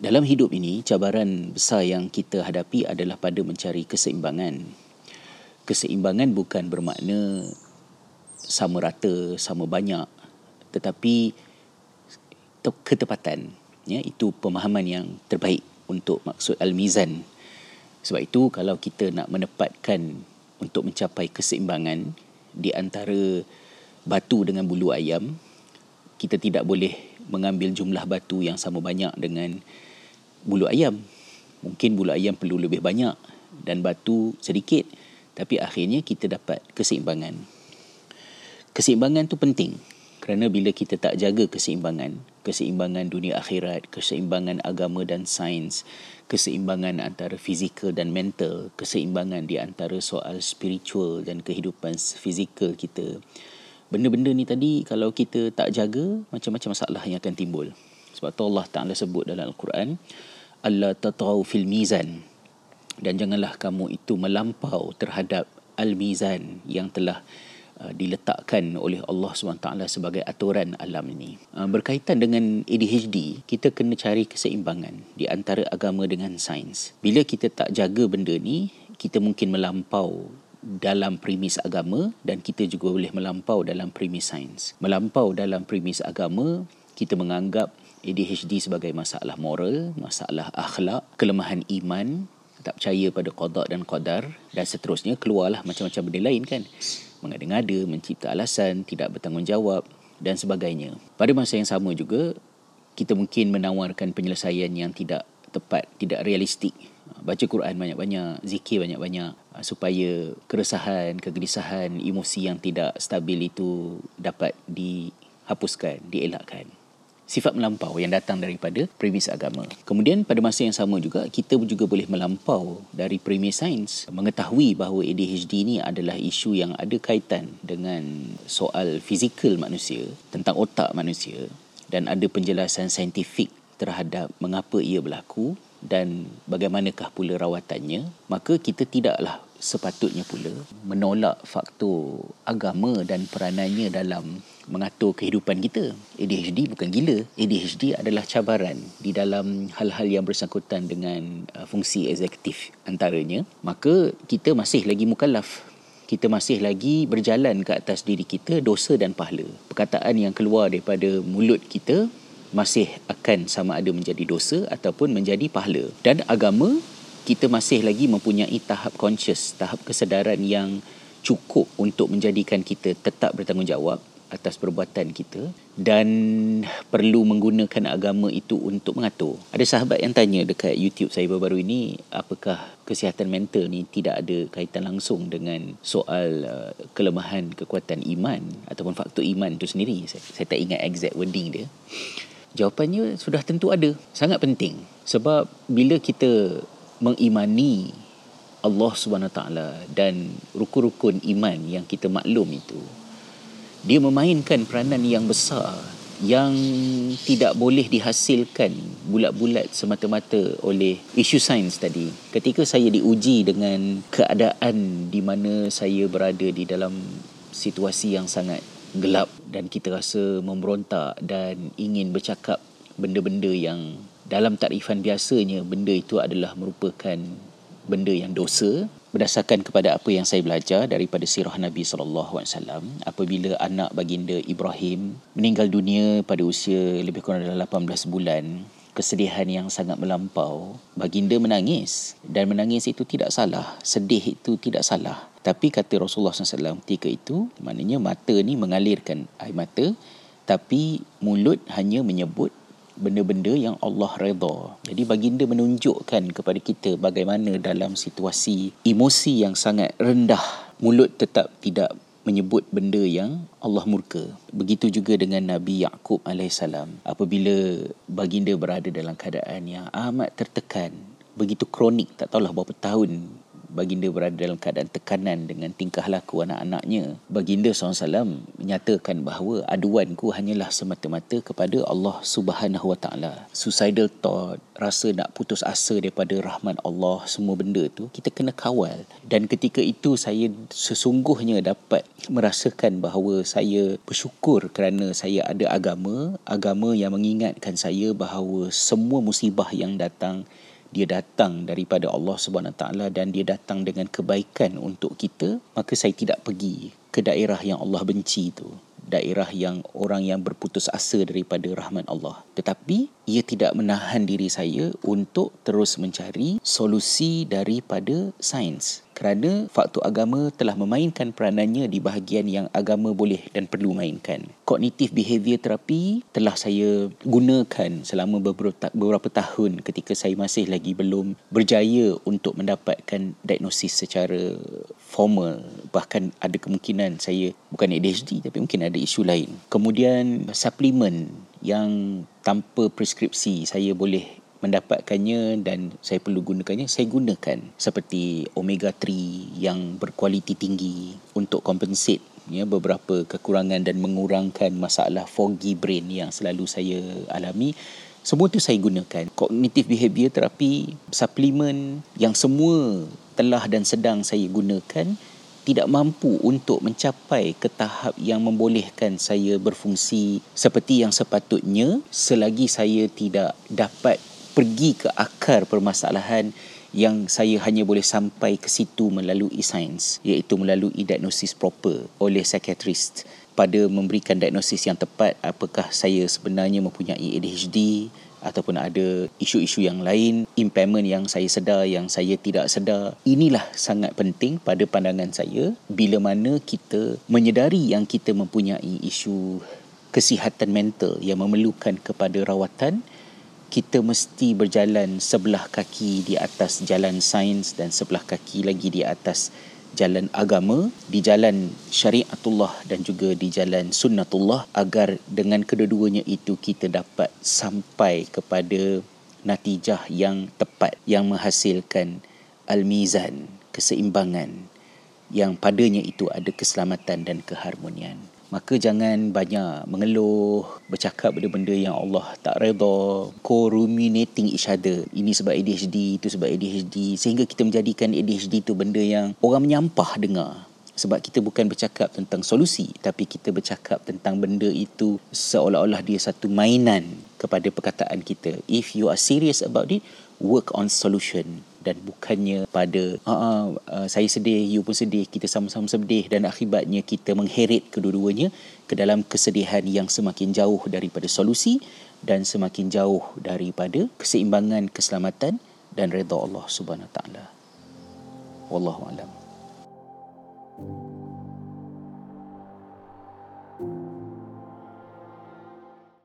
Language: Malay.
dalam hidup ini cabaran besar yang kita hadapi adalah pada mencari keseimbangan. Keseimbangan bukan bermakna sama rata, sama banyak tetapi ketepatan ya itu pemahaman yang terbaik untuk maksud al-mizan. Sebab itu kalau kita nak menepatkan untuk mencapai keseimbangan di antara batu dengan bulu ayam, kita tidak boleh mengambil jumlah batu yang sama banyak dengan bulu ayam. Mungkin bulu ayam perlu lebih banyak dan batu sedikit, tapi akhirnya kita dapat keseimbangan. Keseimbangan tu penting kerana bila kita tak jaga keseimbangan, keseimbangan dunia akhirat, keseimbangan agama dan sains, keseimbangan antara fizikal dan mental, keseimbangan di antara soal spiritual dan kehidupan fizikal kita. Benda-benda ni tadi kalau kita tak jaga, macam-macam masalah yang akan timbul. Sebab tu Allah Ta'ala sebut dalam Al-Quran, Allah tatau fil mizan. Dan janganlah kamu itu melampau terhadap al-mizan yang telah Uh, diletakkan oleh Allah SWT sebagai aturan alam ini. Uh, berkaitan dengan ADHD, kita kena cari keseimbangan di antara agama dengan sains. Bila kita tak jaga benda ni, kita mungkin melampau dalam premis agama dan kita juga boleh melampau dalam premis sains. Melampau dalam premis agama, kita menganggap ADHD sebagai masalah moral, masalah akhlak, kelemahan iman, tak percaya pada qada dan qadar dan seterusnya keluarlah macam-macam benda lain kan mengada-ngada, mencipta alasan, tidak bertanggungjawab dan sebagainya. Pada masa yang sama juga, kita mungkin menawarkan penyelesaian yang tidak tepat, tidak realistik. Baca Quran banyak-banyak, zikir banyak-banyak supaya keresahan, kegelisahan, emosi yang tidak stabil itu dapat dihapuskan, dielakkan sifat melampau yang datang daripada premis agama. Kemudian pada masa yang sama juga kita juga boleh melampau dari premis sains mengetahui bahawa ADHD ini adalah isu yang ada kaitan dengan soal fizikal manusia tentang otak manusia dan ada penjelasan saintifik terhadap mengapa ia berlaku dan bagaimanakah pula rawatannya maka kita tidaklah sepatutnya pula menolak faktor agama dan peranannya dalam mengatur kehidupan kita. ADHD bukan gila. ADHD adalah cabaran di dalam hal-hal yang bersangkutan dengan uh, fungsi eksekutif antaranya. Maka kita masih lagi mukallaf. Kita masih lagi berjalan ke atas diri kita dosa dan pahala. Perkataan yang keluar daripada mulut kita masih akan sama ada menjadi dosa ataupun menjadi pahala. Dan agama kita masih lagi mempunyai tahap conscious, tahap kesedaran yang cukup untuk menjadikan kita tetap bertanggungjawab atas perbuatan kita dan perlu menggunakan agama itu untuk mengatur. Ada sahabat yang tanya dekat YouTube saya baru-baru ini apakah kesihatan mental ni tidak ada kaitan langsung dengan soal uh, kelemahan kekuatan iman ataupun faktor iman itu sendiri. Saya, saya tak ingat exact wording dia. Jawapannya sudah tentu ada. Sangat penting. Sebab bila kita mengimani Allah SWT dan rukun-rukun iman yang kita maklum itu dia memainkan peranan yang besar yang tidak boleh dihasilkan bulat-bulat semata-mata oleh isu sains tadi. Ketika saya diuji dengan keadaan di mana saya berada di dalam situasi yang sangat gelap dan kita rasa memberontak dan ingin bercakap benda-benda yang dalam takrifan biasanya benda itu adalah merupakan benda yang dosa berdasarkan kepada apa yang saya belajar daripada sirah Nabi sallallahu alaihi wasallam apabila anak baginda Ibrahim meninggal dunia pada usia lebih kurang dalam 18 bulan kesedihan yang sangat melampau baginda menangis. Dan menangis itu tidak salah sedih itu tidak salah. Tapi kata Rasulullah SAW ketika itu maknanya mata ni mengalirkan air mata tapi mulut hanya menyebut benda-benda yang Allah redha. Jadi baginda menunjukkan kepada kita bagaimana dalam situasi emosi yang sangat rendah mulut tetap tidak menyebut benda yang Allah murka. Begitu juga dengan Nabi Yaakob AS. Apabila baginda berada dalam keadaan yang amat tertekan, begitu kronik, tak tahulah berapa tahun baginda berada dalam keadaan tekanan dengan tingkah laku anak-anaknya. Baginda SAW menyatakan bahawa aduanku hanyalah semata-mata kepada Allah Subhanahu Wa Taala. Suicidal thought rasa nak putus asa daripada rahmat Allah semua benda tu kita kena kawal. Dan ketika itu saya sesungguhnya dapat merasakan bahawa saya bersyukur kerana saya ada agama agama yang mengingatkan saya bahawa semua musibah yang datang dia datang daripada Allah Subhanahu taala dan dia datang dengan kebaikan untuk kita maka saya tidak pergi ke daerah yang Allah benci itu. Daerah yang orang yang berputus asa daripada rahmat Allah. Tetapi ia tidak menahan diri saya untuk terus mencari solusi daripada sains kerana faktor agama telah memainkan peranannya di bahagian yang agama boleh dan perlu mainkan. Cognitive behavior therapy telah saya gunakan selama beberapa, tahun ketika saya masih lagi belum berjaya untuk mendapatkan diagnosis secara formal. Bahkan ada kemungkinan saya bukan ADHD tapi mungkin ada isu lain. Kemudian suplemen yang tanpa preskripsi saya boleh mendapatkannya dan saya perlu gunakannya saya gunakan seperti omega 3 yang berkualiti tinggi untuk compensate ya beberapa kekurangan dan mengurangkan masalah foggy brain yang selalu saya alami. Semua itu saya gunakan. Cognitive behavior therapy suplemen yang semua telah dan sedang saya gunakan tidak mampu untuk mencapai ke tahap yang membolehkan saya berfungsi seperti yang sepatutnya selagi saya tidak dapat pergi ke akar permasalahan yang saya hanya boleh sampai ke situ melalui sains iaitu melalui diagnosis proper oleh psikiatrist. Pada memberikan diagnosis yang tepat apakah saya sebenarnya mempunyai ADHD ataupun ada isu-isu yang lain impairment yang saya sedar yang saya tidak sedar. Inilah sangat penting pada pandangan saya bila mana kita menyedari yang kita mempunyai isu kesihatan mental yang memerlukan kepada rawatan kita mesti berjalan sebelah kaki di atas jalan sains dan sebelah kaki lagi di atas jalan agama di jalan syariatullah dan juga di jalan sunnatullah agar dengan kedua-duanya itu kita dapat sampai kepada natijah yang tepat yang menghasilkan al-mizan keseimbangan. Yang padanya itu ada keselamatan dan keharmonian maka jangan banyak mengeluh bercakap benda-benda yang Allah tak redha co-ruminating each other. Ini sebab ADHD itu sebab ADHD sehingga kita menjadikan ADHD itu benda yang orang menyampah dengar. Sebab kita bukan bercakap tentang solusi tapi kita bercakap tentang benda itu seolah-olah dia satu mainan kepada perkataan kita. If you are serious about it work on solution dan bukannya pada uh, uh, saya sedih you pun sedih kita sama-sama sedih. Dan akibatnya kita mengheret kedua-duanya ke dalam kesedihan yang semakin jauh daripada solusi dan semakin jauh daripada keseimbangan keselamatan dan redha Allah Subhanahu taala. Wallahu alam. thank you